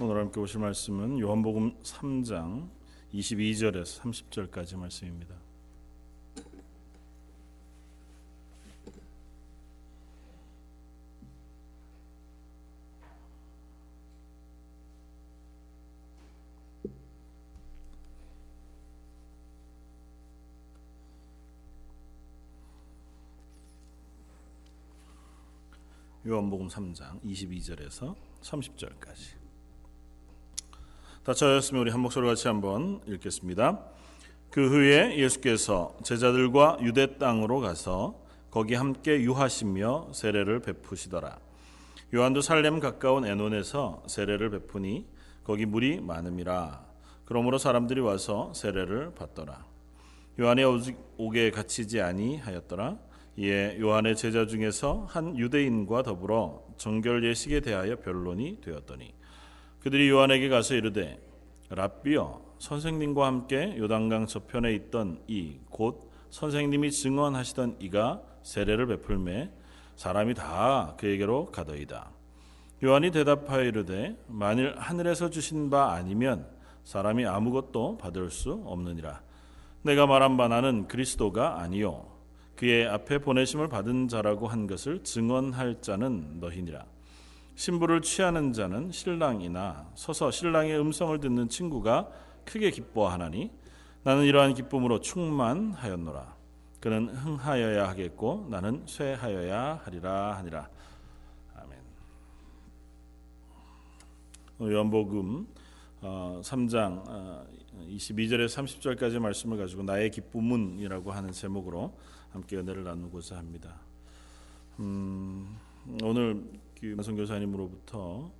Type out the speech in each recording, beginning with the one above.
오늘 함께 보실 말씀은 요한복음 3장 22절에서 30절까지 말씀입니다. 요한복음 3장 22절에서 30절까지. 다쳐였으면 우리 한 목소리 같이 한번 읽겠습니다. 그 후에 예수께서 제자들과 유대 땅으로 가서 거기 함께 유하시며 세례를 베푸시더라. 요한도 살렘 가까운 에논에서 세례를 베푸니 거기 물이 많음이라. 그러므로 사람들이 와서 세례를 받더라. 요한이 오게 갇히지 아니하였더라. 이에 요한의 제자 중에서 한 유대인과 더불어 정결 예식에 대하여 변론이 되었더니 그들이 요한에게 가서 이르되 랍비여 선생님과 함께 요단강 저편에 있던 이 곧 선생님이 증언하시던 이가 세례를 베풀매 사람이 다 그에게로 가더이다. 요한이 대답하여 이르되 만일 하늘에서 주신 바 아니면 사람이 아무것도 받을 수 없느니라. 내가 말한 바 나는 그리스도가 아니요 그의 앞에 보내심을 받은 자라고 한 것을 증언할 자는 너희니라. 신부를 취하는 자는 신랑이나 서서 신랑의 음성을 듣는 친구가 크게 기뻐하나니 나는 이러한 기쁨으로 충만하였노라. 그는 흥하여야 하겠고 나는 쇠하여야 하리라 하니라. 아멘. 요한복음 3장 22절에서 30절까지 말씀을 가지고 나의 기쁨은이라고 하는 제목으로 함께 은혜를 나누고자 합니다. 음, 오늘 선교사님으로부터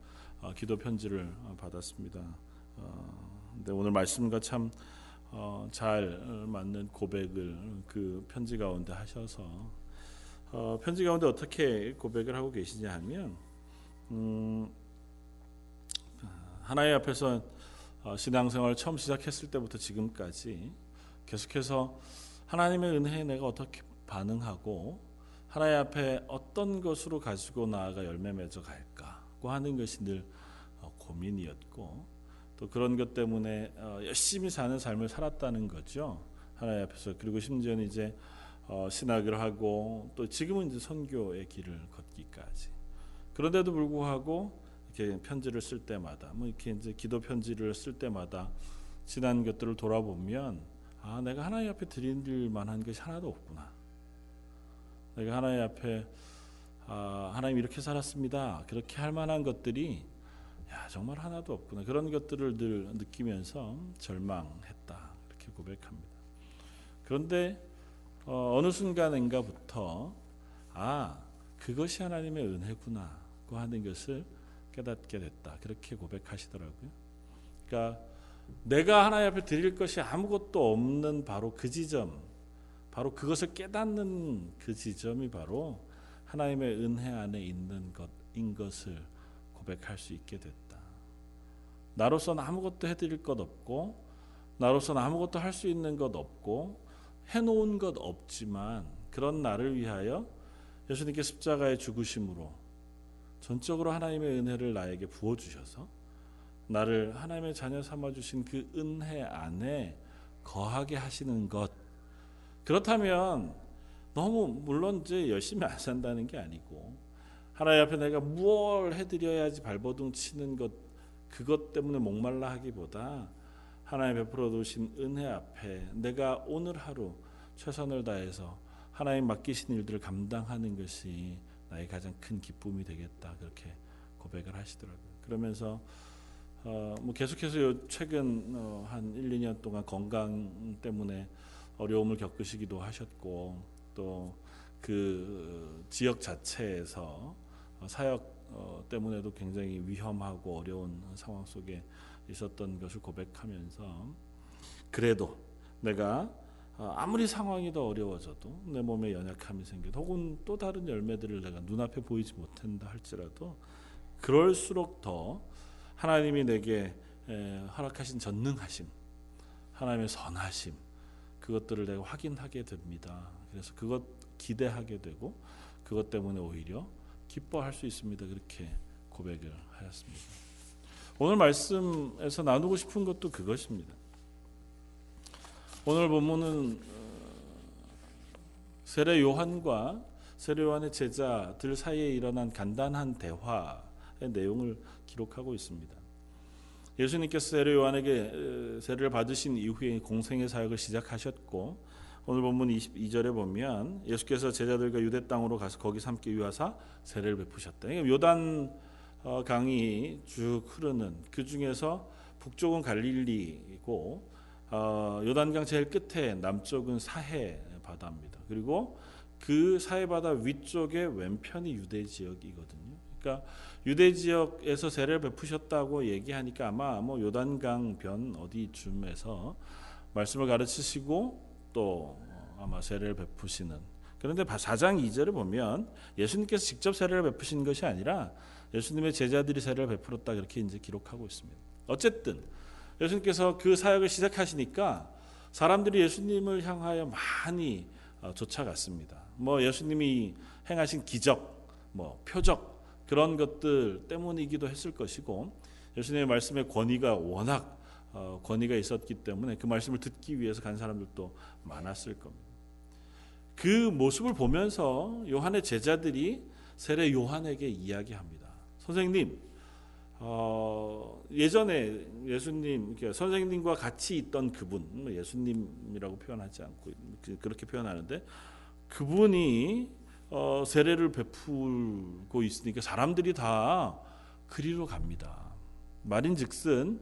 어, 기도 편지를 받았습니다. 어, 근데 오늘 말씀과 참잘 어, 맞는 고백을 그 편지 가운데 하셔서 어, 편지 가운데 어떻게 고백을 하고 계시냐 하면 음, 하나님 앞에서 어, 신앙생활 처음 시작했을 때부터 지금까지 계속해서 하나님의 은혜에 내가 어떻게 반응하고 하나님 앞에 어떤 것으로 가지고 나아가 열매 맺어 갈까고 하는 것이 늘 어, 고민이었고 또 그런 것 때문에 어, 열심히 사는 삶을 살았다는 거죠. 하나님 앞에서 그리고 심지어는 이제 어, 신학을 하고 또 지금은 이제 선교의 길을 걷기까지. 그런데도 불구하고 이렇게 편지를 쓸 때마다 뭐 이렇게 이제 기도 편지를 쓸 때마다 지난 것들을 돌아보면 아 내가 하나님 앞에 드릴 만한 것이 하나도 없구나. 내가 하나님 앞에 아, 하나님 이렇게 살았습니다. 그렇게 할 만한 것들이 야 정말 하나도 없구나. 그런 것들을 늘 느끼면서 절망했다. 이렇게 고백합니다. 그런데 어, 느 순간인가부터 아 그것이 하나님의 은혜구나고 하는 것을 깨닫게 됐다. 그렇게 고백하시더라고요. 그러니까 내가 하나님 앞에 드릴 것이 아무것도 없는 바로 그 지점, 바로 그것을 깨닫는 그 지점이 바로 하나님의 은혜 안에 있는 것인 것을 고백할 수 있게 됐다. 나로서는 아무것도 해드릴 것 없고, 나로서는 아무것도 할 수 있는 것 없고, 해놓은 것 없지만 그런 나를 위하여 예수님께 십자가의 죽으심으로 전적으로 하나님의 은혜를 나에게 부어 주셔서 나를 하나님의 자녀 삼아 주신 그 은혜 안에 거하게 하시는 것 그렇다면 너무 물론 이제 열심히 안 산다는 게 아니고 하나님 앞에 내가 무엇 해드려야지 발버둥 치는 것 그것 때문에 목말라 하기보다 하나님 베풀어 두신 은혜 앞에 내가 오늘 하루 최선을 다해서 하나님 맡기신 일들을 감당하는 것이 나의 가장 큰 기쁨이 되겠다 그렇게 고백을 하시더라고요. 그러면서 어, 뭐 계속해서 최근 어, 한 1, 2년 동안 건강 때문에 어려움을 겪으시기도 하셨고 또 그 지역 자체에서 사역 어, 때문에도 굉장히 위험하고 어려운 상황 속에 있었던 것을 고백하면서 그래도 내가 어, 아무리 상황이 더 어려워져도 내 몸에 연약함이 생겨도 혹은 또 다른 열매들을 내가 눈앞에 보이지 못한다 할지라도 그럴수록 더 하나님이 내게 허락하신 전능하심 하나님의 선하심 그것들을 내가 확인하게 됩니다. 그래서 그것 기대하게 되고 그것 때문에 오히려 기뻐할 수 있습니다. 그렇게 고백을 하였습니다. 오늘 말씀에서 나누고 싶은 것도 그것입니다. 오늘 본문은 어, 세례 요한과 세례 요한의 제자들 사이에 일어난 간단한 대화의 내용을 기록하고 있습니다. 예수님께서 세례 요한에게 세례를 받으신 이후에 공생의 사역을 시작하셨고 오늘 본문 22절에 보면 예수께서 제자들과 유대 땅으로 가서 거기 함께 유하사 세례를 베푸셨다. 요단 어, 강이 쭉 흐르는 그 중에서 북쪽은 갈릴리고 어, 요단강 제일 끝에 남쪽은 사해 바다입니다. 그리고 그 사해 바다 위쪽에 왼편이 유대 지역이거든요. 그러니까 유대 지역에서 세례를 베푸셨다고 얘기하니까 아마 뭐 요단강 변 어디쯤에서 말씀을 가르치시고 또 아마 세례를 베푸시는 그런데 4장 2절을 보면 예수님께서 직접 세례를 베푸신 것이 아니라 예수님의 제자들이 세례를 베풀었다 그렇게 이제 기록하고 있습니다. 어쨌든 예수님께서 그 사역을 시작하시니까 사람들이 예수님을 향하여 많이 어, 쫓아갔습니다. 뭐 예수님이 행하신 기적, 뭐 표적 그런 것들 때문이기도 했을 것이고 예수님의 말씀의 권위가 워낙 어, 권위가 있었기 때문에 그 말씀을 듣기 위해서 간 사람들도 많았을 겁니다. 그 모습을 보면서 요한의 제자들이 세례 요한에게 이야기합니다. 선생님, 어, 예전에 예수님, 그러니까 선생님과 같이 있던 그분, 뭐 예수님이라고 표현하지 않고 그, 그렇게 표현하는데 그분이 어, 세례를 베풀고 있으니까 사람들이 다 그리로 갑니다. 말인즉슨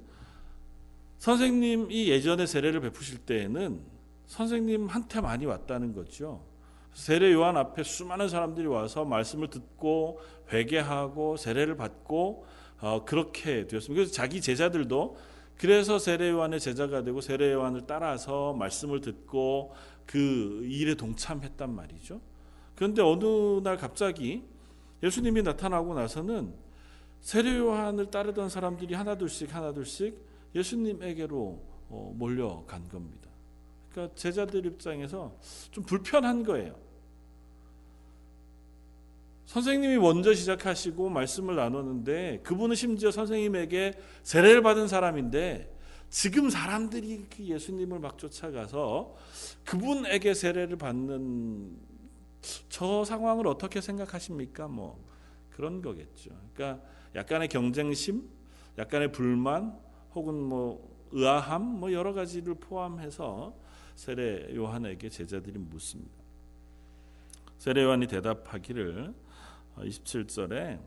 선생님이 예전에 세례를 베푸실 때에는 선생님한테 많이 왔다는 거죠. 세례 요한 앞에 수많은 사람들이 와서 말씀을 듣고 회개하고 세례를 받고 어, 그렇게 되었습니다. 그래서 자기 제자들도 그래서 세례 요한의 제자가 되고 세례 요한을 따라서 말씀을 듣고 그 일에 동참했단 말이죠. 그런데 어느 날 갑자기 예수님이 나타나고 나서는 세례 요한을 따르던 사람들이 하나둘씩 하나둘씩 예수님에게로 어, 몰려간 겁니다. 그러니까 제자들 입장에서 좀 불편한 거예요. 선생님이 먼저 시작하시고 말씀을 나누는데 그분은 심지어 선생님에게 세례를 받은 사람인데 지금 사람들이 그 예수님을 막 쫓아가서 그분에게 세례를 받는 저 상황을 어떻게 생각하십니까? 뭐 그런 거겠죠. 그러니까 약간의 경쟁심, 약간의 불만, 혹은 뭐 의아함, 뭐 여러 가지를 포함해서 세례 요한에게 제자들이 묻습니다. 세례 요한이 대답하기를 27절에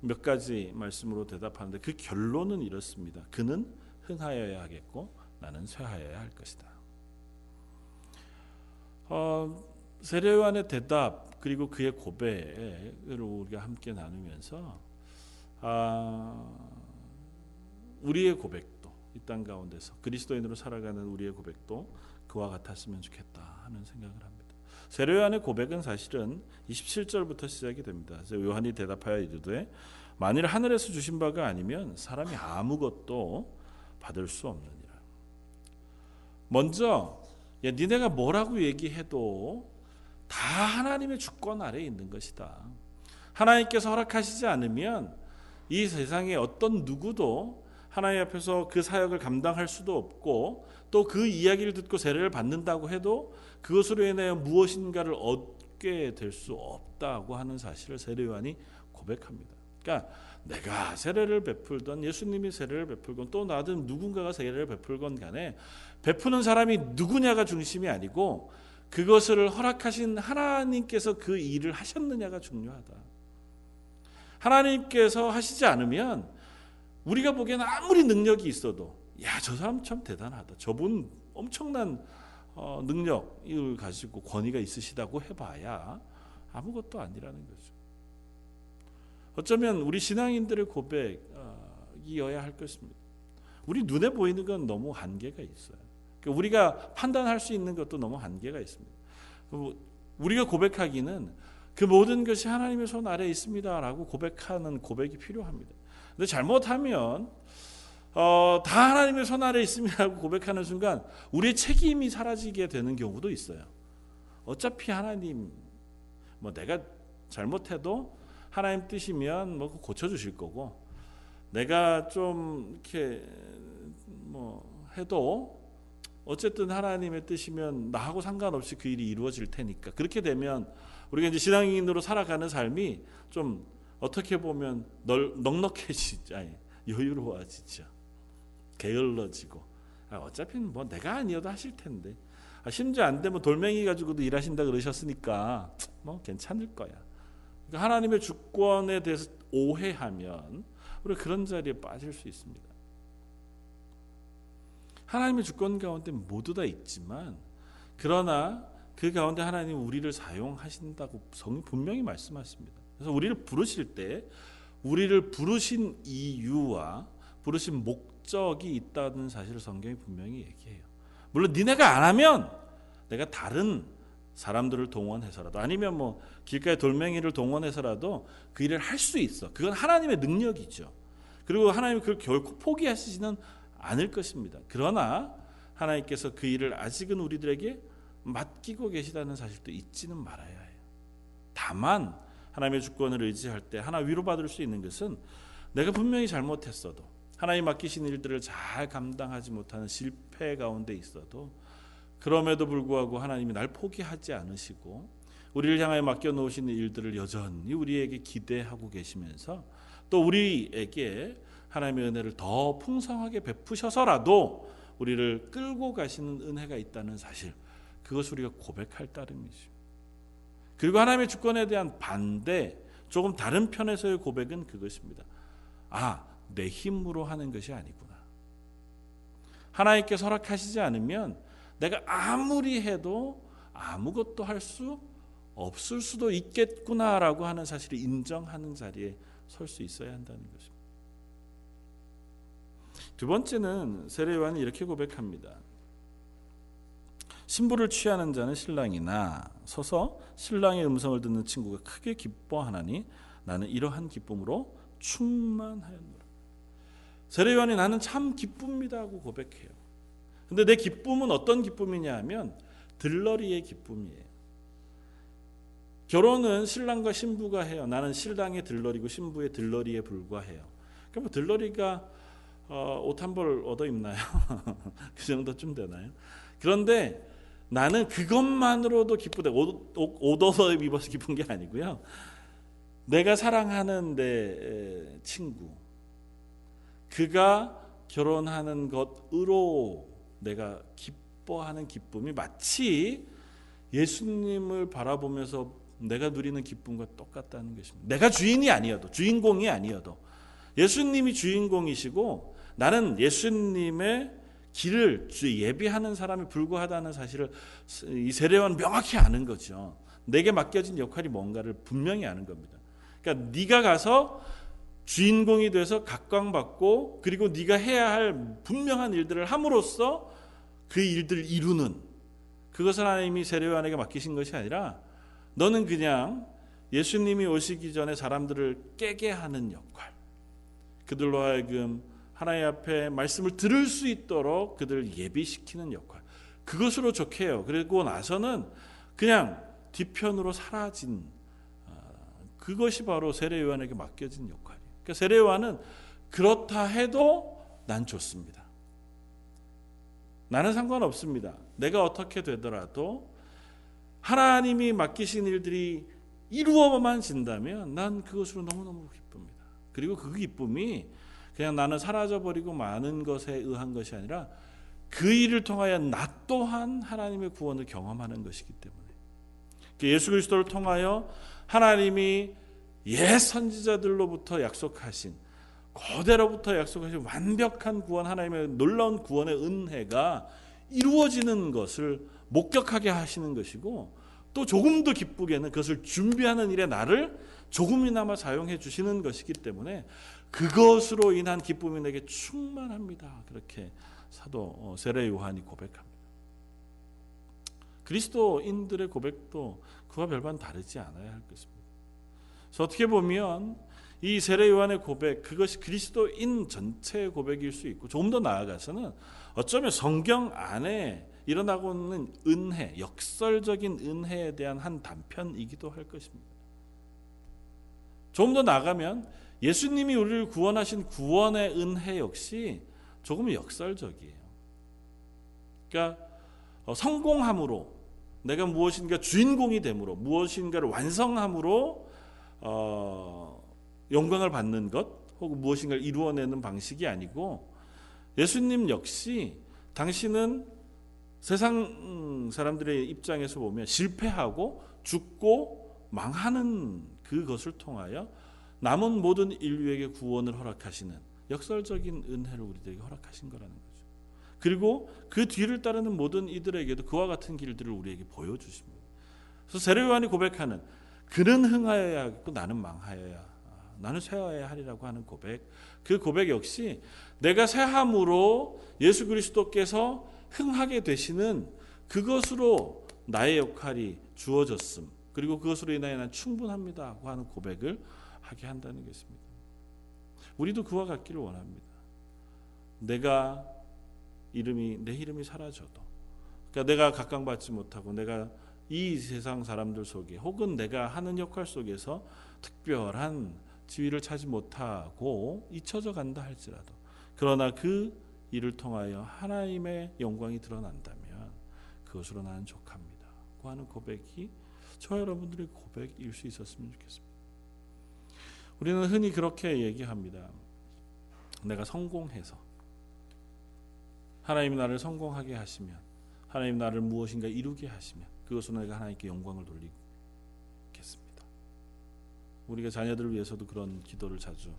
몇 가지 말씀으로 대답하는데 그 결론은 이렇습니다. 그는 흥하여야 하겠고 나는 쇠하여야 할 것이다. 어, 세례요한의 대답 그리고 그의 고백을 우리가 함께 나누면서 아, 우리의 고백도 이 땅 가운데서 그리스도인으로 살아가는 우리의 고백도 그와 같았으면 좋겠다 하는 생각을 합니다. 세례요한의 고백은 사실은 27절부터 시작이 됩니다. 요한이 대답하여 이르되 만일 하늘에서 주신 바가 아니면 사람이 아무것도 받을 수 없느니라. 먼저 야, 니네가 뭐라고 얘기해도 다 하나님의 주권 아래에 있는 것이다. 하나님께서 허락하시지 않으면 이 세상에 어떤 누구도 하나님 앞에서 그 사역을 감당할 수도 없고 또 그 이야기를 듣고 세례를 받는다고 해도 그것으로 인해 무엇인가를 얻게 될 수 없다고 하는 사실을 세례요한이 고백합니다. 그러니까 내가 세례를 베풀던 예수님이 세례를 베풀건 또 나든 누군가가 세례를 베풀건 간에 베푸는 사람이 누구냐가 중심이 아니고 그것을 허락하신 하나님께서 그 일을 하셨느냐가 중요하다. 하나님께서 하시지 않으면 우리가 보기에는 아무리 능력이 있어도 야 저 사람 참 대단하다. 저분 엄청난 어, 능력을 가지고 권위가 있으시다고 해봐야 아무것도 아니라는 거죠. 어쩌면 우리 신앙인들의 고백이어야 할 것입니다. 우리 눈에 보이는 건 너무 한계가 있어요. 그러니까 우리가 판단할 수 있는 것도 너무 한계가 있습니다. 우리가 고백하기는 그 모든 것이 하나님의 손 아래에 있습니다라고 고백하는 고백이 필요합니다. 근데 잘못하면 어, 다 하나님의 손 아래 있습니다고 고백하는 순간 우리의 책임이 사라지게 되는 경우도 있어요. 어차피 하나님 뭐 내가 잘못해도 하나님 뜻이면 뭐 고쳐 주실 거고 내가 좀 이렇게 뭐 해도 어쨌든 하나님의 뜻이면 나하고 상관없이 그 일이 이루어질 테니까 그렇게 되면 우리가 이제 신앙인으로 살아가는 삶이 좀 어떻게 보면 널 넉넉해지지 아니, 여유로워지죠. 게을러지고 아, 어차피 뭐 내가 아니어도 하실 텐데 아, 심지어 안 되면 돌멩이 가지고도 일하신다 그러셨으니까 뭐 괜찮을 거야. 그러니까 하나님의 주권에 대해서 오해하면 우리 그런 자리에 빠질 수 있습니다. 하나님의 주권 가운데 모두 다 있지만 그러나 그 가운데 하나님 우리를 사용하신다고 성경 분명히 말씀하십니다. 그래서 우리를 부르실 때 우리를 부르신 이유와 부르신 목적이 있다는 사실을 성경이 분명히 얘기해요. 물론 니네가 안 하면 내가 다른 사람들을 동원해서라도 아니면 뭐 길가에 돌멩이를 동원해서라도 그 일을 할 수 있어. 그건 하나님의 능력이죠. 그리고 하나님이 그걸 결코 포기하시지는 않을 것입니다. 그러나 하나님께서 그 일을 아직은 우리들에게 맡기고 계시다는 사실도 잊지는 말아야 해요. 다만 하나님의 주권을 의지할 때 하나 위로받을 수 있는 것은 내가 분명히 잘못했어도 하나님 맡기신 일들을 잘 감당하지 못하는 실패 가운데 있어도 그럼에도 불구하고 하나님이 날 포기하지 않으시고 우리를 향하여 맡겨 놓으신 일들을 여전히 우리에게 기대하고 계시면서 또 우리에게 하나님의 은혜를 더 풍성하게 베푸셔서라도 우리를 끌고 가시는 은혜가 있다는 사실 그것을 우리가 고백할 따름이죠. 그리고 하나님의 주권에 대한 반대 조금 다른 편에서의 고백은 그것입니다. 아, 내 힘으로 하는 것이 아니구나. 하나님께서 허락하시지 않으면 내가 아무리 해도 아무것도 할 수 없을 수도 있겠구나라고 하는 사실을 인정하는 자리에 설 수 있어야 한다는 것입니다. 두 번째는 세례 요한이 이렇게 고백합니다. 신부를 취하는 자는 신랑이나 서서 신랑의 음성을 듣는 친구가 크게 기뻐하나니 나는 이러한 기쁨으로 충만하였노라. 세례 요한이 나는 참 기쁩니다 하고 고백해요. 근데 내 기쁨은 어떤 기쁨이냐 하면 들러리의 기쁨이에요. 결혼은 신랑과 신부가 해요. 나는 신랑의 들러리고 신부의 들러리에 불과해요. 그럼 뭐 들러리가 어, 옷한 벌 얻어 입나요? 그 정도쯤 되나요? 그런데 나는 그것만으로도 기쁘다. 옷, 옷, 옷 얻어 입어서 기쁜 게 아니고요. 내가 사랑하는 내 친구, 그가 결혼하는 것으로 내가 기뻐하는 기쁨이 마치 예수님을 바라보면서 내가 누리는 기쁨과 똑같다는 것입니다. 내가 주인이 아니어도, 주인공이 아니어도, 예수님이 주인공이시고 나는 예수님의 길을 예비하는 사람이 불과하다는 사실을 이 세례원 명확히 아는 거죠. 내게 맡겨진 역할이 뭔가를 분명히 아는 겁니다. 그러니까 네가 가서 주인공이 돼서 각광받고 그리고 네가 해야 할 분명한 일들을 함으로써 그 일들을 이루는 그것을 하나님이 세례요한에게 맡기신 것이 아니라 너는 그냥 예수님이 오시기 전에 사람들을 깨게 하는 역할 그들로 하여금 하나님 앞에 말씀을 들을 수 있도록 그들을 예비시키는 역할. 그것으로 좋게요. 그리고 나서는 그냥 뒤편으로 사라진 아, 그것이 바로 세례 요한에게 맡겨진 역할이에요. 그러니까 세례 요한은 그렇다 해도 난 좋습니다. 나는 상관없습니다. 내가 어떻게 되더라도 하나님이 맡기신 일들이 이루어만 진다면 난 그것으로 너무너무 기쁩니다. 그리고 그 기쁨이 그냥 나는 사라져 버리고 많은 것에 의한 것이 아니라 그 일을 통하여 나 또한 하나님의 구원을 경험하는 것이기 때문에. 그 예수 그리스도를 통하여 하나님이 옛 선지자들로부터 약속하신 거대로부터 약속하신 완벽한 구원 하나님의 놀라운 구원의 은혜가 이루어지는 것을 목격하게 하시는 것이고 또 조금 더 기쁘게는 그것을 준비하는 일에 나를 조금이나마 사용해 주시는 것이기 때문에 그것으로 인한 기쁨이 내게 충만합니다. 그렇게 사도 어, 세례 요한이 고백합니다. 그리스도인들의 고백도 그와 별반 다르지 않아야 할 것입니다. 그래서 어떻게 보면 이 세례 요한의 고백 그것이 그리스도인 전체의 고백일 수 있고 조금 더 나아가서는 어쩌면 성경 안에 일어나고 있는 은혜, 역설적인 은혜에 대한 한 단편이기도 할 것입니다. 조금 더 나가면 예수님이 우리를 구원하신 구원의 은혜 역시 조금 역설적이에요. 그러니까 어, 성공함으로 내가 무엇인가 주인공이 됨으로 무엇인가를 완성함으로 어, 영광을 받는 것 혹은 무엇인가를 이루어내는 방식이 아니고 예수님 역시 당신은 세상 사람들의 입장에서 보면 실패하고 죽고 망하는 그것을 통하여 남은 모든 인류에게 구원을 허락하시는 역설적인 은혜를 우리들에게 허락하신 거라는 거죠. 그리고 그 뒤를 따르는 모든 이들에게도 그와 같은 길들을 우리에게 보여주십니다. 그래서 세례요한이 고백하는 그는 흥하여야 하고 나는 망하여야 나는 쇠하여야 하리라고 하는 고백 그 고백 역시 내가 쇠함으로 예수 그리스도께서 흥하게 되시는 그것으로 나의 역할이 주어졌음 그리고 그것으로 인하여 난 충분합니다고 하는 고백을 하게 한다는 것입니다. 우리도 그와 같기를 원합니다. 내가 이름이 내 이름이 사라져도 그러니까 내가 각광받지 못하고 내가 이 세상 사람들 속에 혹은 내가 하는 역할 속에서 특별한 지위를 차지 못하고 잊혀져 간다 할지라도 그러나 그 일을 통하여 하나님의 영광이 드러난다면 그것으로 나는 족합니다. 고 하는 고백이 저 여러분들의 고백일 수 있었으면 좋겠습니다. 우리는 흔히 그렇게 얘기합니다. 내가 성공해서 하나님이 나를 성공하게 하시면 하나님 나를 무엇인가 이루게 하시면 그것으로 내가 하나님께 영광을 돌리겠습니다. 우리가 자녀들을 위해서도 그런 기도를 자주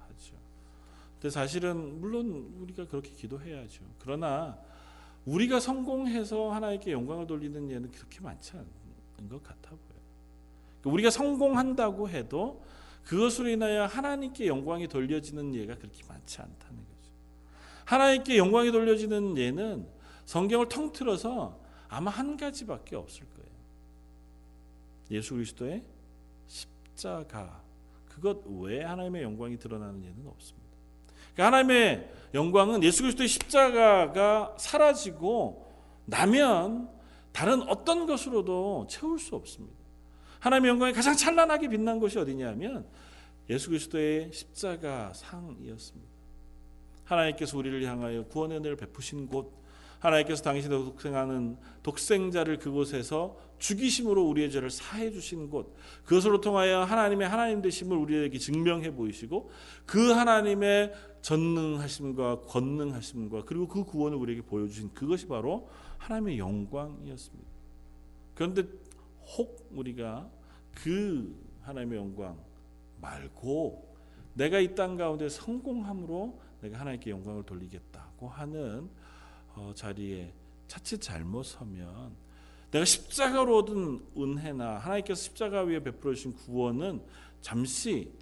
하죠. 근데 사실은 물론 우리가 그렇게 기도해야죠. 그러나 우리가 성공해서 하나님께 영광을 돌리는 예는 그렇게 많지 않은 것 같아 보여요. 그러니까 우리가 성공한다고 해도 그것으로 인하여 하나님께 영광이 돌려지는 예가 그렇게 많지 않다는 거죠. 하나님께 영광이 돌려지는 예는 성경을 통틀어서 아마 한 가지밖에 없을 거예요. 예수 그리스도의 십자가 그것 외에 하나님의 영광이 드러나는 예는 없습니다. 그러니까 하나님의 영광은 예수 그리스도의 십자가가 사라지고 나면 다른 어떤 것으로도 채울 수 없습니다. 하나님의 영광이 가장 찬란하게 빛난 곳이 어디냐면 예수 그리스도의 십자가 상이었습니다. 하나님께서 우리를 향하여 구원의 은혜를 베푸신 곳, 하나님께서 당신의 독생하는 독생자를 그곳에서 죽이심으로 우리의 죄를 사해 주신 곳, 그것으로 통하여 하나님의 하나님 되심을 우리에게 증명해 보이시고 그 하나님의 전능하심과 권능하심과 그리고 그 구원을 우리에게 보여주신 그것이 바로 하나님의 영광이었습니다. 그런데 혹 우리가 그 하나님의 영광 말고 내가 이 땅 가운데 성공함으로 내가 하나님께 영광을 돌리겠다고 하는 어, 자리에 자칫 잘못 서면 내가 십자가로 얻은 은혜나 하나님께서 십자가 위에 베풀어 주신 구원은 잠시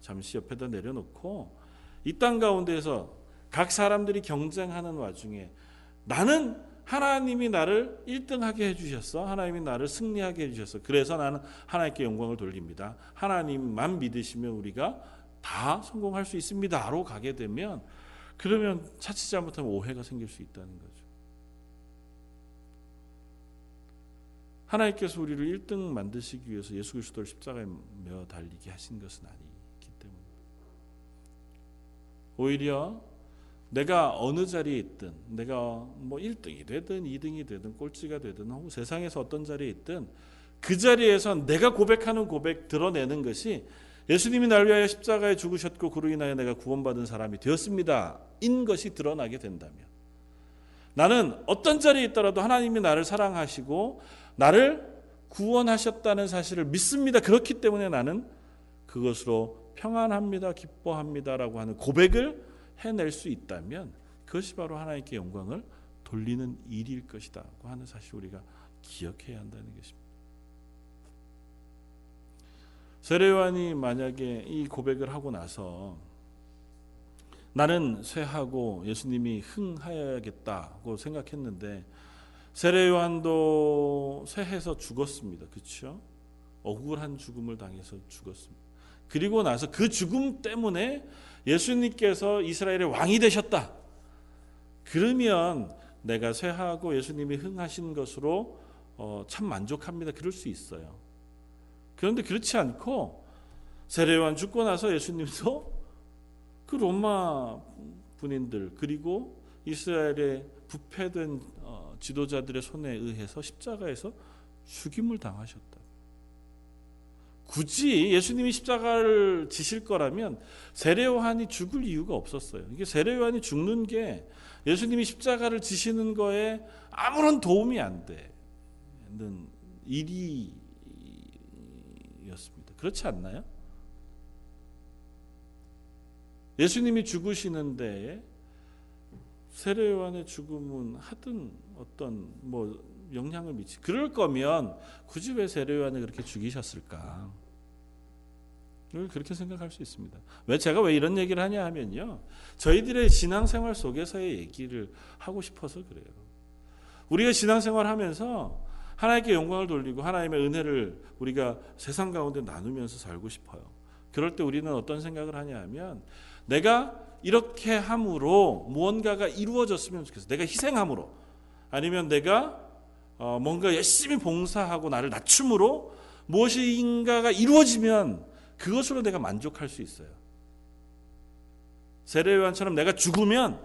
잠시 옆에다 내려놓고 이 땅 가운데에서 각 사람들이 경쟁하는 와중에 나는 하나님이 나를 1등하게 해주셨어. 하나님이 나를 승리하게 해주셨어. 그래서 나는 하나님께 영광을 돌립니다. 하나님만 믿으시면 우리가 다 성공할 수 있습니다로 가게 되면 그러면 차치 잘못하면 오해가 생길 수 있다는 거죠. 하나님께서 우리를 1등 만드시기 위해서 예수 그리스도를 십자가에 며 달리게 하신 것은 때문에 오히려 내가 어느 자리에 있든 내가 뭐 1등이 되든 2등이 되든 꼴찌가 되든 혹은 세상에서 어떤 자리에 있든 그 자리에서 내가 고백하는 고백 드러내는 것이 예수님이 날 위하여 십자가에 죽으셨고 그로 인하여 내가 구원받은 사람이 되었습니다. 인 것이 드러나게 된다면 나는 어떤 자리에 있더라도 하나님이 나를 사랑하시고 나를 구원하셨다는 사실을 믿습니다. 그렇기 때문에 나는 그것으로 평안합니다. 기뻐합니다라고 하는 고백을 해낼 수 있다면 그것이 바로 하나님께 영광을 돌리는 일일 것이다고 하는 사실 우리가 기억해야 한다는 것입니다. 세례요한이 만약에 이 고백을 하고 나서 나는 쇠하고 예수님이 흥하여야겠다고 생각했는데 세례요한도 쇠해서 죽었습니다. 그렇죠? 억울한 죽음을 당해서 죽었습니다. 그리고 나서 그 죽음 때문에 예수님께서 이스라엘의 왕이 되셨다. 그러면 내가 쇠하고 예수님이 흥하신 것으로 어, 참 만족합니다. 그럴 수 있어요. 그런데 그렇지 않고 세례요한 죽고 나서 예수님도 그 로마 군인들 그리고 이스라엘의 부패된 어, 지도자들의 손에 의해서 십자가에서 죽임을 당하셨다. 굳이 예수님이 십자가를 지실 거라면 세례 요한이 죽을 이유가 없었어요. 이게 세례 요한이 죽는 게 예수님이 십자가를 지시는 거에 아무런 도움이 안 되는 일이었습니다. 그렇지 않나요? 예수님이 죽으시는 데에 세례 요한의 죽음은 하든 어떤 뭐 영향을 미치. 그럴 거면 굳이 왜 세례 요한을 그렇게 죽이셨을까? 그렇게 생각할 수 있습니다. 왜 제가 왜 이런 얘기를 하냐 하면요. 저희들의 신앙생활 속에서의 얘기를 하고 싶어서 그래요. 우리가 신앙생활 하면서 하나님께 영광을 돌리고 하나님의 은혜를 우리가 세상 가운데 나누면서 살고 싶어요. 그럴 때 우리는 어떤 생각을 하냐 하면 내가 이렇게 함으로 무언가가 이루어졌으면 좋겠어. 내가 희생함으로 아니면 내가 어, 뭔가 열심히 봉사하고 나를 낮춤으로 무엇인가가 이루어지면 그것으로 내가 만족할 수 있어요. 세례요한처럼 내가 죽으면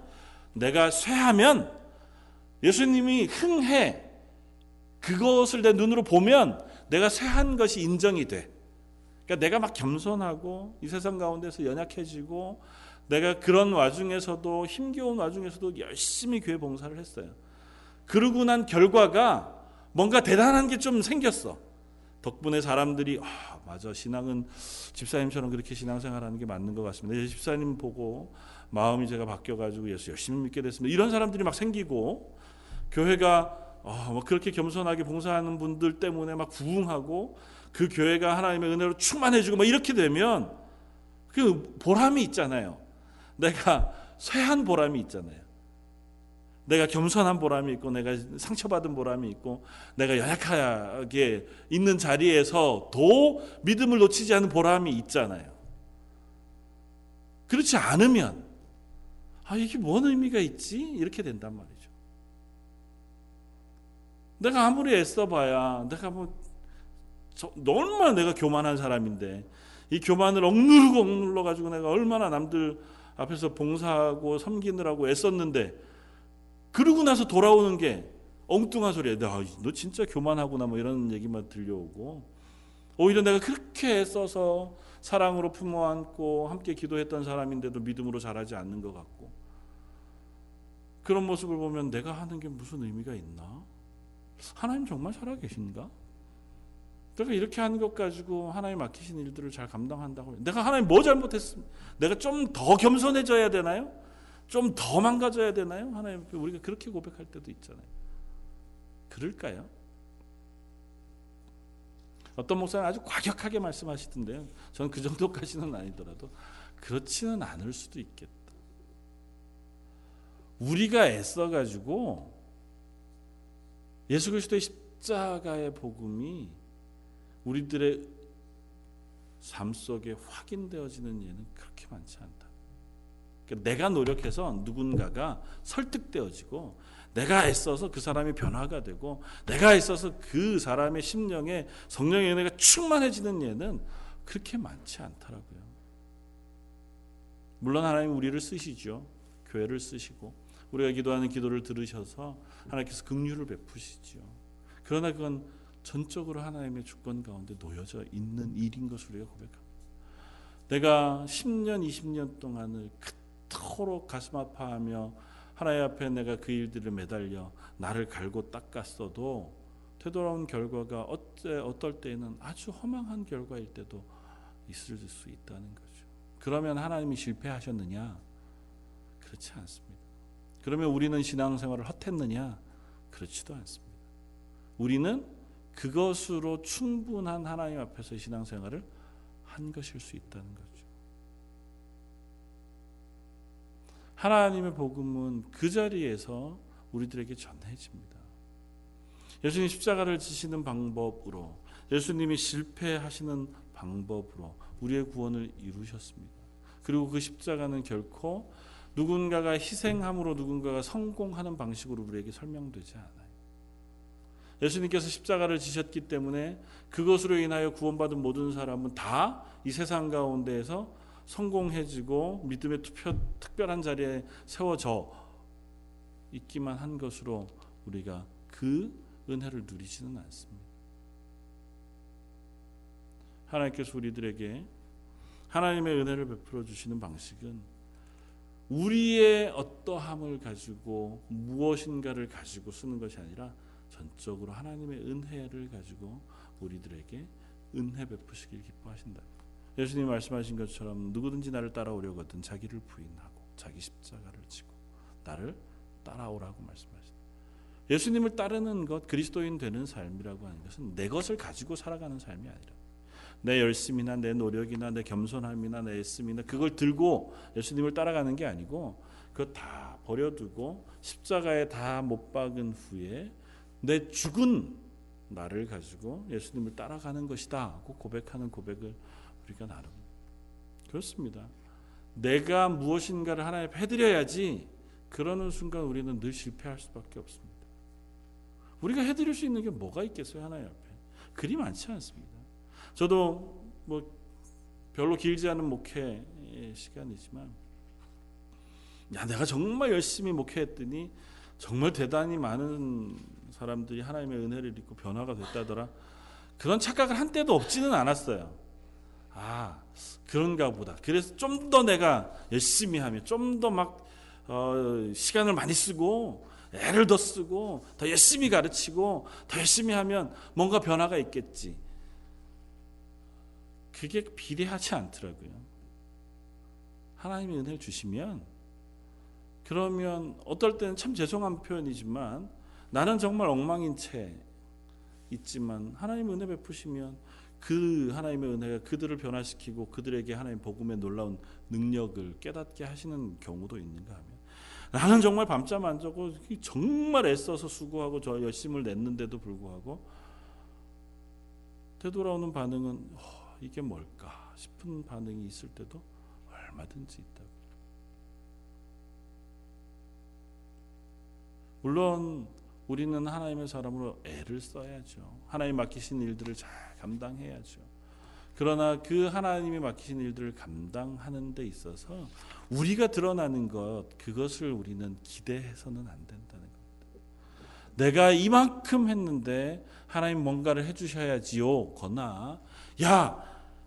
내가 쇠하면 예수님이 흥해 그것을 내 눈으로 보면 내가 쇠한 것이 인정이 돼. 그러니까 내가 막 겸손하고 이 세상 가운데서 연약해지고 내가 그런 와중에서도 힘겨운 와중에서도 열심히 교회 봉사를 했어요. 그러고 난 결과가 뭔가 대단한 게 좀 생겼어. 덕분에 사람들이 아 맞아 신앙은 집사님처럼 그렇게 신앙생활하는 게 맞는 것 같습니다. 집사님 보고 마음이 제가 바뀌어가지고 예수 열심히 믿게 됐습니다. 이런 사람들이 막 생기고 교회가 어, 뭐 그렇게 겸손하게 봉사하는 분들 때문에 막 부흥하고 그 교회가 하나님의 은혜로 충만해지고 막 이렇게 되면 그 보람이 있잖아요. 내가 쇠한 보람이 있잖아요. 내가 겸손한 보람이 있고 내가 상처받은 보람이 있고 내가 연약하게 있는 자리에서 도 믿음을 놓치지 않은 보람이 있잖아요. 그렇지 않으면 아 이게 뭔 의미가 있지? 이렇게 된단 말이죠. 내가 아무리 애써봐야 내가 뭐 얼마나 내가 교만한 사람인데 이 교만을 억누르고 억눌러 가지고 내가 얼마나 남들 앞에서 봉사하고 섬기느라고 애썼는데 그러고 나서 돌아오는 게 엉뚱한 소리야. 너, 너 진짜 교만하구나 뭐 이런 얘기만 들려오고 오히려 내가 그렇게 써서 사랑으로 품어 안고 함께 기도했던 사람인데도 믿음으로 자라지 않는 것 같고 그런 모습을 보면 내가 하는 게 무슨 의미가 있나? 하나님 정말 살아계신가? 내가 이렇게 하는 것 가지고 하나님 맡기신 일들을 잘 감당한다고 내가 하나님 뭐 잘못했습니까? 내가 좀 더 겸손해져야 되나요? 좀 더 망가져야 되나요? 하나님 우리가 그렇게 고백할 때도 있잖아요. 그럴까요? 어떤 목사는 아주 과격하게 말씀하시던데요. 저는 그 정도까지는 아니더라도 그렇지는 않을 수도 있겠다. 우리가 애써 가지고 예수 그리스도의 십자가의 복음이 우리들의 삶 속에 확인되어지는 예는 그렇게 많지 않다. 그러니까 내가 노력해서 누군가가 설득되어지고 내가 애써서 그 사람이 변화가 되고 내가 애써서 그 사람의 심령에 성령의 은혜가 충만해지는 예는 그렇게 많지 않더라고요. 물론 하나님 우리를 쓰시죠. 교회를 쓰시고 우리가 기도하는 기도를 들으셔서 하나님께서 긍휼을 베푸시죠. 그러나 그건 전적으로 하나님의 주권 가운데 놓여져 있는 일인 것을 우리가 고백합니다. 내가 10년, 20년 동안을 그 토록 가슴 아파하며 하나님 앞에 내가 그 일들을 매달려 나를 갈고 닦았어도 되돌아온 결과가 어째 어떨 때에는 아주 허망한 결과일 때도 있을 수 있다는 거죠. 그러면 하나님이 실패하셨느냐? 그렇지 않습니다. 그러면 우리는 신앙생활을 헛했느냐? 그렇지도 않습니다. 우리는 그것으로 충분한 하나님 앞에서 신앙생활을 한 것일 수 있다는 거죠. 하나님의 복음은 그 자리에서 우리들에게 전해집니다. 예수님 십자가를 지시는 방법으로 예수님이 실패하시는 방법으로 우리의 구원을 이루셨습니다. 그리고 그 십자가는 결코 누군가가 희생함으로 누군가가 성공하는 방식으로 우리에게 설명되지 않아요. 예수님께서 십자가를 지셨기 때문에 그것으로 인하여 구원받은 모든 사람은 다 이 세상 가운데에서 성공해지고 믿음의 투표, 특별한 자리에 세워져 있기만 한 것으로 우리가 그 은혜를 누리지는 않습니다. 하나님께서 우리들에게 하나님의 은혜를 베풀어 주시는 방식은 우리의 어떠함을 가지고 무엇인가를 가지고 쓰는 것이 아니라 전적으로 하나님의 은혜를 가지고 우리들에게 은혜 베푸시길 기뻐하신다. 예수님 말씀하신 것처럼 누구든지 나를 따라오려거든 자기를 부인하고 자기 십자가를 지고 나를 따라오라고 말씀하신다. 예수님을 따르는 것 그리스도인 되는 삶이라고 하는 것은 내 것을 가지고 살아가는 삶이 아니라 내 열심이나 내 노력이나 내 겸손함이나 내 애씀이나 그걸 들고 예수님을 따라가는 게 아니고 그거 다 버려두고 십자가에 다 못 박은 후에 내 죽은 나를 가지고 예수님을 따라가는 것이다 하고 고백하는 고백을 우리가 나름 그렇습니다. 내가 무엇인가를 하나님 해드려야지 그러는 순간 우리는 늘 실패할 수밖에 없습니다. 우리가 해드릴 수 있는 게 뭐가 있겠어요 하나님 앞에 그리 많지 않습니다. 저도 뭐 별로 길지 않은 목회 시간이지만 야 내가 정말 열심히 목회했더니 정말 대단히 많은 사람들이 하나님의 은혜를 입고 변화가 됐다더라. 그런 착각을 한 때도 없지는 않았어요. 아 그런가 보다. 그래서 좀 더 내가 열심히 하면 좀 더막 어, 시간을 많이 쓰고 애를 더 쓰고 더 열심히 가르치고 더 열심히 하면 뭔가 변화가 있겠지. 그게 비례하지 않더라고요. 하나님이 은혜를 주시면 그러면 어떨 때는 참 죄송한 표현이지만 나는 정말 엉망인 채 있지만 하나님 은혜 베푸시면 그 하나님의 은혜가 그들을 변화시키고 그들에게 하나님 복음의 놀라운 능력을 깨닫게 하시는 경우도 있는가 하면 나는 정말 밤잠 안 자고 정말 애써서 수고하고 저 열심을 냈는데도 불구하고 되돌아오는 반응은 어, 이게 뭘까 싶은 반응이 있을 때도 얼마든지 있다고. 물론 우리는 하나님의 사람으로 애를 써야죠. 하나님 맡기신 일들을 잘 감당해야죠. 그러나 그 하나님이 맡기신 일들을 감당하는 데 있어서 우리가 드러나는 것 그것을 우리는 기대해서는 안 된다는 겁니다. 내가 이만큼 했는데 하나님 뭔가를 해 주셔야지요. 거나 야,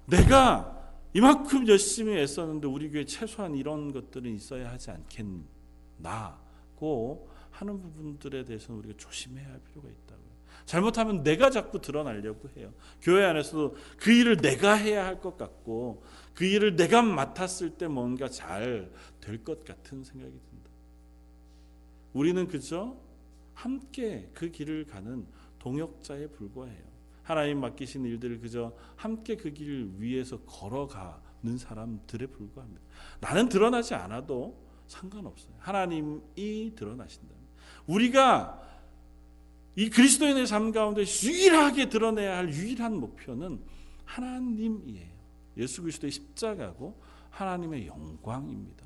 내가 이만큼 열심히 애썼는데 우리 교회 최소한 이런 것들은 있어야 하지 않겠나고 하는 부분들에 대해서는 우리가 조심해야 할 필요가 있다고요. 잘못하면 내가 자꾸 드러나려고 해요. 교회 안에서도 그 일을 내가 해야 할 것 같고 그 일을 내가 맡았을 때 뭔가 잘 될 것 같은 생각이 든다. 우리는 그저 함께 그 길을 가는 동역자에 불과해요. 하나님 맡기신 일들을 그저 함께 그 길을 위해서 걸어가는 사람들에 불과합니다. 나는 드러나지 않아도 상관없어요. 하나님이 드러나신다. 우리가 이 그리스도인의 삶 가운데 유일하게 드러내야 할 유일한 목표는 하나님이에요. 예수 그리스도의 십자가고 하나님의 영광입니다.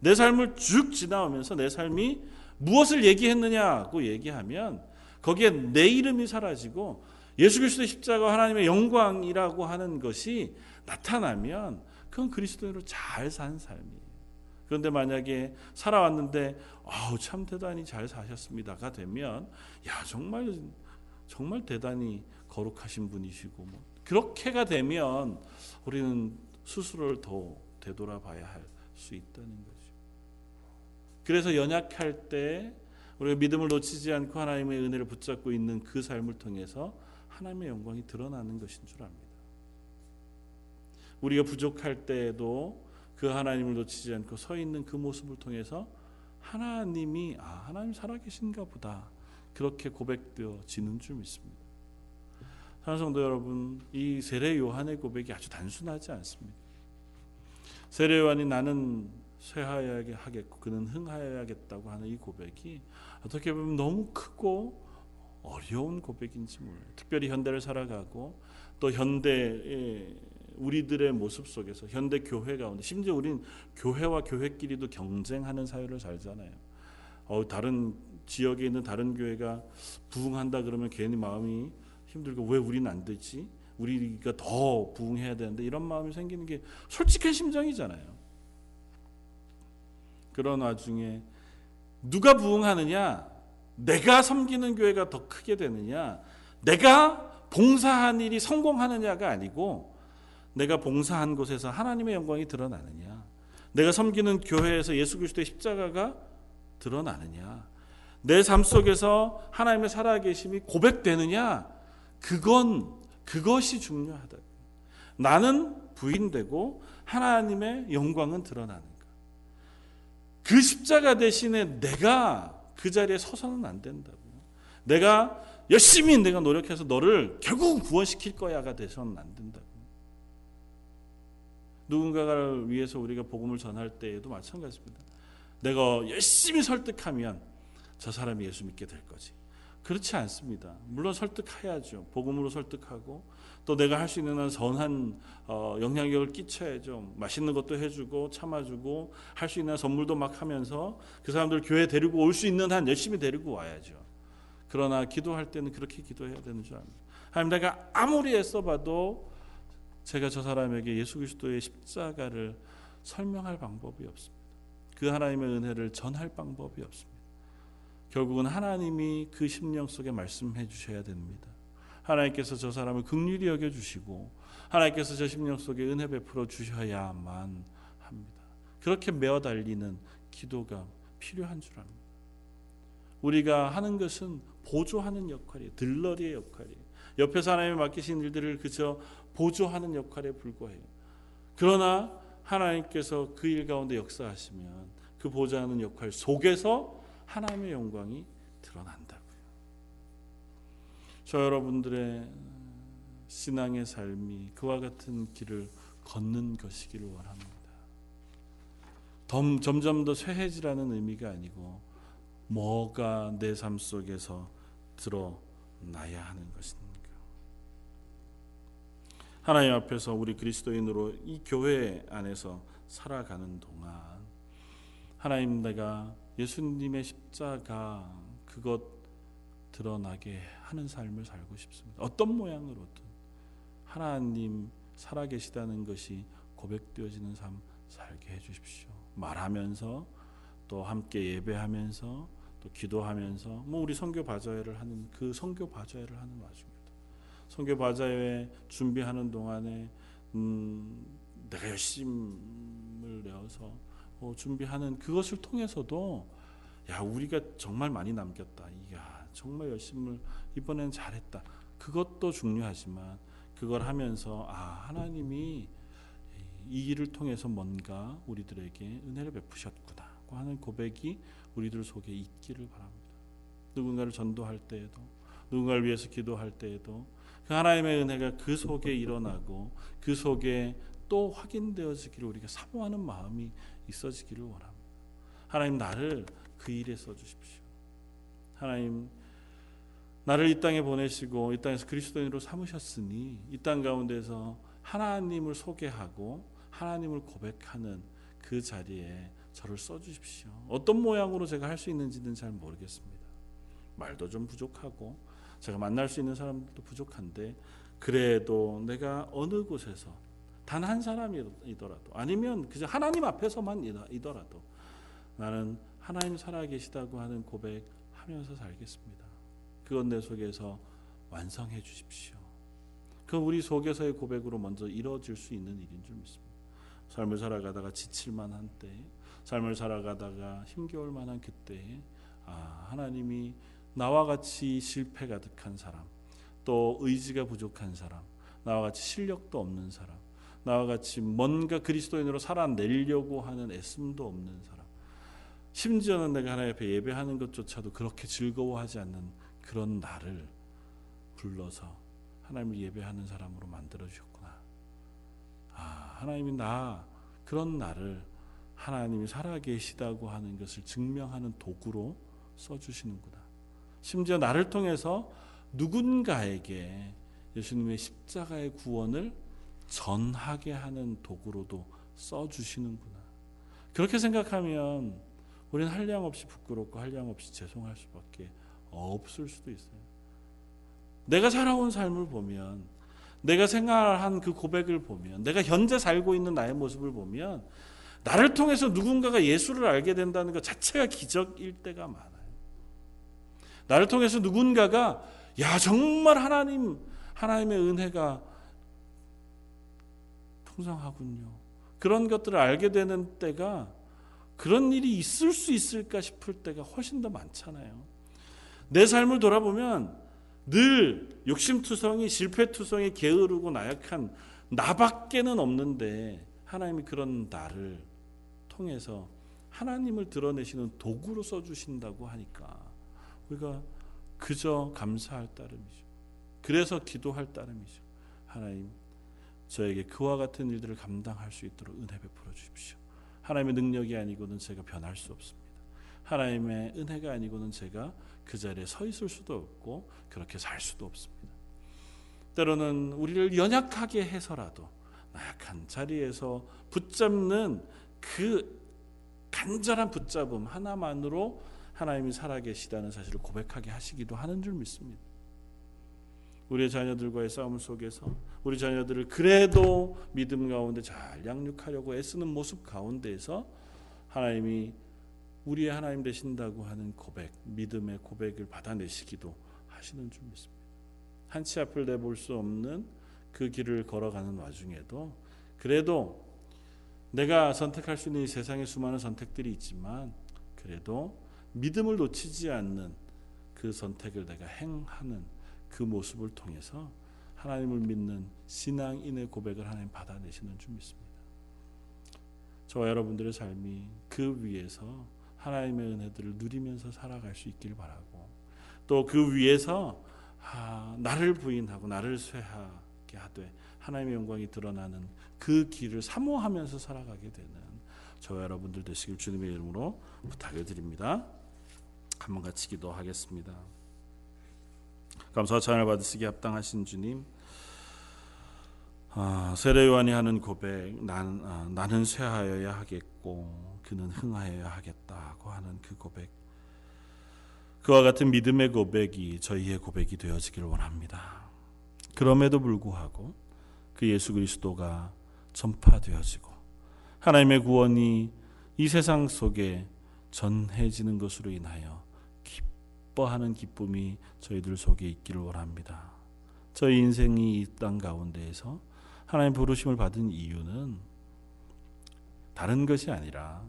내 삶을 쭉 지나오면서 내 삶이 무엇을 얘기했느냐고 얘기하면 거기에 내 이름이 사라지고 예수 그리스도의 십자가 하나님의 영광이라고 하는 것이 나타나면 그건 그리스도인으로 잘 산 삶이에요. 그런데 만약에 살아왔는데 아우 참 대단히 잘 사셨습니다가 되면 야 정말 정말 대단히 거룩하신 분이시고 뭐 그렇게가 되면 우리는 스스로를 더 되돌아봐야 할 수 있다는 거죠. 그래서 연약할 때 우리가 믿음을 놓치지 않고 하나님의 은혜를 붙잡고 있는 그 삶을 통해서 하나님의 영광이 드러나는 것인 줄 압니다. 우리가 부족할 때에도 그 하나님을 놓치지 않고 서 있는 그 모습을 통해서 하나님이 아 하나님 살아계신가 보다 그렇게 고백되어지는 줄 믿습니다. 사랑성도 여러분, 이 세례 요한의 고백이 아주 단순하지 않습니다. 세례 요한이 나는 쇠하여야 하겠고 그는 흥하여야겠다고 하는 이 고백이 어떻게 보면 너무 크고 어려운 고백인지 몰라요. 특별히 현대를 살아가고 또 현대의 우리들의 모습 속에서 현대 교회 가운데 심지어 우리는 교회와 교회끼리도 경쟁하는 사회를 살잖아요. 어, 다른 지역에 있는 다른 교회가 부흥한다 그러면 괜히 마음이 힘들고 왜 우리는 안 되지? 우리가 더 부흥해야 되는데 이런 마음이 생기는 게 솔직한 심정이잖아요. 그런 와중에 누가 부흥하느냐? 내가 섬기는 교회가 더 크게 되느냐? 내가 봉사한 일이 성공하느냐가 아니고 내가 봉사한 곳에서 하나님의 영광이 드러나느냐? 내가 섬기는 교회에서 예수 그리스도의 십자가가 드러나느냐? 내 삶 속에서 하나님의 살아계심이 고백되느냐? 그건 그것이 중요하다. 나는 부인되고 하나님의 영광은 드러나는 것. 그 십자가 대신에 내가 그 자리에 서서는 안 된다고요. 내가 열심히 내가 노력해서 너를 결국 구원시킬 거야가 돼서는 안 된다고. 누군가를 위해서 우리가 복음을 전할 때에도 마찬가지입니다. 내가 열심히 설득하면 저 사람이 예수 믿게 될 거지. 그렇지 않습니다. 물론 설득해야죠. 복음으로 설득하고 또 내가 할 수 있는 한 선한 어, 영향력을 끼쳐야죠. 맛있는 것도 해주고 참아주고 할 수 있는 선물도 막 하면서 그 사람들 교회 데리고 올 수 있는 한 열심히 데리고 와야죠. 그러나 기도할 때는 그렇게 기도해야 되는 줄 압니다. 하나님 내가 아무리 애써봐도 제가 저 사람에게 예수 그리스도의 십자가를 설명할 방법이 없습니다. 그 하나님의 은혜를 전할 방법이 없습니다. 결국은 하나님이 그 심령 속에 말씀해 주셔야 됩니다. 하나님께서 저 사람을 극률히 여겨 주시고 하나님께서 저 심령 속에 은혜 베풀어 주셔야만 합니다. 그렇게 메어 달리는 기도가 필요한 줄 압니다. 우리가 하는 것은 보조하는 역할이에요. 들러리의 역할이에요. 옆에서 하나님이 맡기신 일들을 그저 보조하는 역할에 불과해요. 그러나 하나님께서 그 일 가운데 역사하시면 그 보좌하는 역할 속에서 하나님의 영광이 드러난다고요. 저 여러분들의 신앙의 삶이 그와 같은 길을 걷는 것이기를 원합니다. 점점 더 쇠해지라는 의미가 아니고 뭐가 내 삶 속에서 드러나야 하는 것입니까? 하나님 앞에서 우리 그리스도인으로 이 교회 안에서 살아가는 동안 하나님 내가 예수님의 십자가 그것 드러나게 하는 삶을 살고 싶습니다. 어떤 모양으로든 하나님 살아계시다는 것이 고백되어지는 삶 살게 해주십시오. 말하면서 또 함께 예배하면서 또 기도하면서 뭐 우리 선교 바자회를 하는 그 선교 바자회를 하는 와중입니다. 선교 바자회 준비하는 동안에 음, 내가 열심을 내어서 어, 준비하는 그것을 통해서도 야 우리가 정말 많이 남겼다. 야 정말 열심을 이번엔 잘했다. 그것도 중요하지만 그걸 하면서 아 하나님이 이 일을 통해서 뭔가 우리들에게 은혜를 베푸셨구나 하는 고백이 우리들 속에 있기를 바랍니다. 누군가를 전도할 때에도 누군가를 위해서 기도할 때에도 그 하나님의 은혜가 그 속에 일어나고 그 속에 또 확인되어지기를 우리가 사모하는 마음이 있어지기를 원합니다. 하나님 나를 그 일에 써 주십시오. 하나님 나를 이 땅에 보내시고 이 땅에서 그리스도인으로 삼으셨으니 이 땅 가운데서 하나님을 소개하고 하나님을 고백하는 그 자리에 저를 써 주십시오. 어떤 모양으로 제가 할 수 있는지는 잘 모르겠습니다. 말도 좀 부족하고 제가 만날 수 있는 사람도 부족한데 그래도 내가 어느 곳에서 단 한 사람이더라도 아니면 그저 하나님 앞에서만 이더라도 나는 하나님 살아계시다고 하는 고백하면서 살겠습니다. 그건 내 속에서 완성해 주십시오. 그 우리 속에서의 고백으로 먼저 이루어질 수 있는 일인 줄 믿습니다. 삶을 살아가다가 지칠 만한 때, 삶을 살아가다가 힘겨울 만한 그때에 아, 하나님이 나와 같이 실패 가득한 사람, 또 의지가 부족한 사람, 나와 같이 실력도 없는 사람, 나와 같이 뭔가 그리스도인으로 살아내려고 하는 애씀도 없는 사람. 심지어는 내가 하나님 앞에 예배하는 것조차도 그렇게 즐거워하지 않는 그런 나를 불러서 하나님을 예배하는 사람으로 만들어 주셨구나. 아, 하나님이 나 그런 나를 하나님이 살아계시다고 하는 것을 증명하는 도구로 써 주시는구나. 심지어 나를 통해서 누군가에게 예수님의 십자가의 구원을 전하게 하는 도구로도 써 주시는구나. 그렇게 생각하면 우리는 한량 없이 부끄럽고 한량 없이 죄송할 수밖에 없을 수도 있어요. 내가 살아온 삶을 보면 내가 생활한 그 고백을 보면 내가 현재 살고 있는 나의 모습을 보면 나를 통해서 누군가가 예수를 알게 된다는 것 자체가 기적일 때가 많아요. 나를 통해서 누군가가 야 정말 하나님 하나님의 은혜가 풍성하군요. 그런 것들을 알게 되는 때가 그런 일이 있을 수 있을까 싶을 때가 훨씬 더 많잖아요. 내 삶을 돌아보면 늘 욕심투성이 실패투성이 게으르고 나약한 나밖에는 없는데 하나님이 그런 나를 통해서 하나님을 드러내시는 도구로 써주신다고 하니까 우리가 그저 감사할 따름이죠. 그래서 기도할 따름이죠. 하나님 저에게 그와 같은 일들을 감당할 수 있도록 은혜 베풀어 주십시오. 하나님의 능력이 아니고는 제가 변할 수 없습니다. 하나님의 은혜가 아니고는 제가 그 자리에 서 있을 수도 없고 그렇게 살 수도 없습니다. 때로는 우리를 연약하게 해서라도 나약한 자리에서 붙잡는 그 간절한 붙잡음 하나만으로 하나님이 살아계시다는 사실을 고백하게 하시기도 하는 줄 믿습니다. 우리의 자녀들과의 싸움 속에서 우리 자녀들을 그래도 믿음 가운데 잘 양육하려고 애쓰는 모습 가운데에서 하나님이 우리의 하나님 되신다고 하는 고백, 믿음의 고백을 받아내시기도 하시는 줄 믿습니다. 한치 앞을 내볼 수 없는 그 길을 걸어가는 와중에도 그래도 내가 선택할 수 있는 이 세상의 수많은 선택들이 있지만 그래도 믿음을 놓치지 않는 그 선택을 내가 행하는 그 모습을 통해서 하나님을 믿는 신앙인의 고백을 하나님 받아내시는 줄 믿습니다. 저와 여러분들의 삶이 그 위에서 하나님의 은혜들을 누리면서 살아갈 수 있길 바라고 또 그 위에서 아, 나를 부인하고 나를 쇠하게 하되 하나님의 영광이 드러나는 그 길을 사모하면서 살아가게 되는 저와 여러분들 되시길 주님의 이름으로 부탁을 드립니다. 한번 같이 기도하겠습니다. 감사와 찬양을 받으시기 합당하신 주님 아, 세례 요한이 하는 고백 난, 아, 나는 쇠하여야 하겠고 그는 흥하여야 하겠다고 하는 그 고백 그와 같은 믿음의 고백이 저희의 고백이 되어지기를 원합니다. 그럼에도 불구하고 그 예수 그리스도가 전파되어지고 하나님의 구원이 이 세상 속에 전해지는 것으로 인하여 기뻐하는 기쁨이 저희들 속에 있기를 원합니다. 저희 인생이 이 땅 가운데에서 하나님 부르심을 받은 이유는 다른 것이 아니라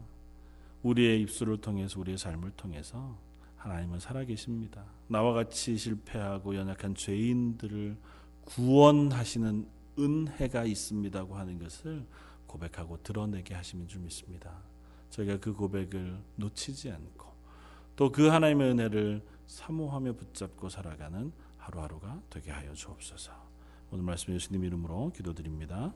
우리의 입술을 통해서 우리의 삶을 통해서 하나님은 살아계십니다. 나와 같이 실패하고 연약한 죄인들을 구원하시는 은혜가 있습니다고 하는 것을 고백하고 드러내게 하시는 줄 믿습니다. 저희가 그 고백을 놓치지 않고 또 그 하나님의 은혜를 사모하며 붙잡고 살아가는 하루하루가 되게 하여 주옵소서. 오늘 말씀 예수님 이름으로 기도드립니다.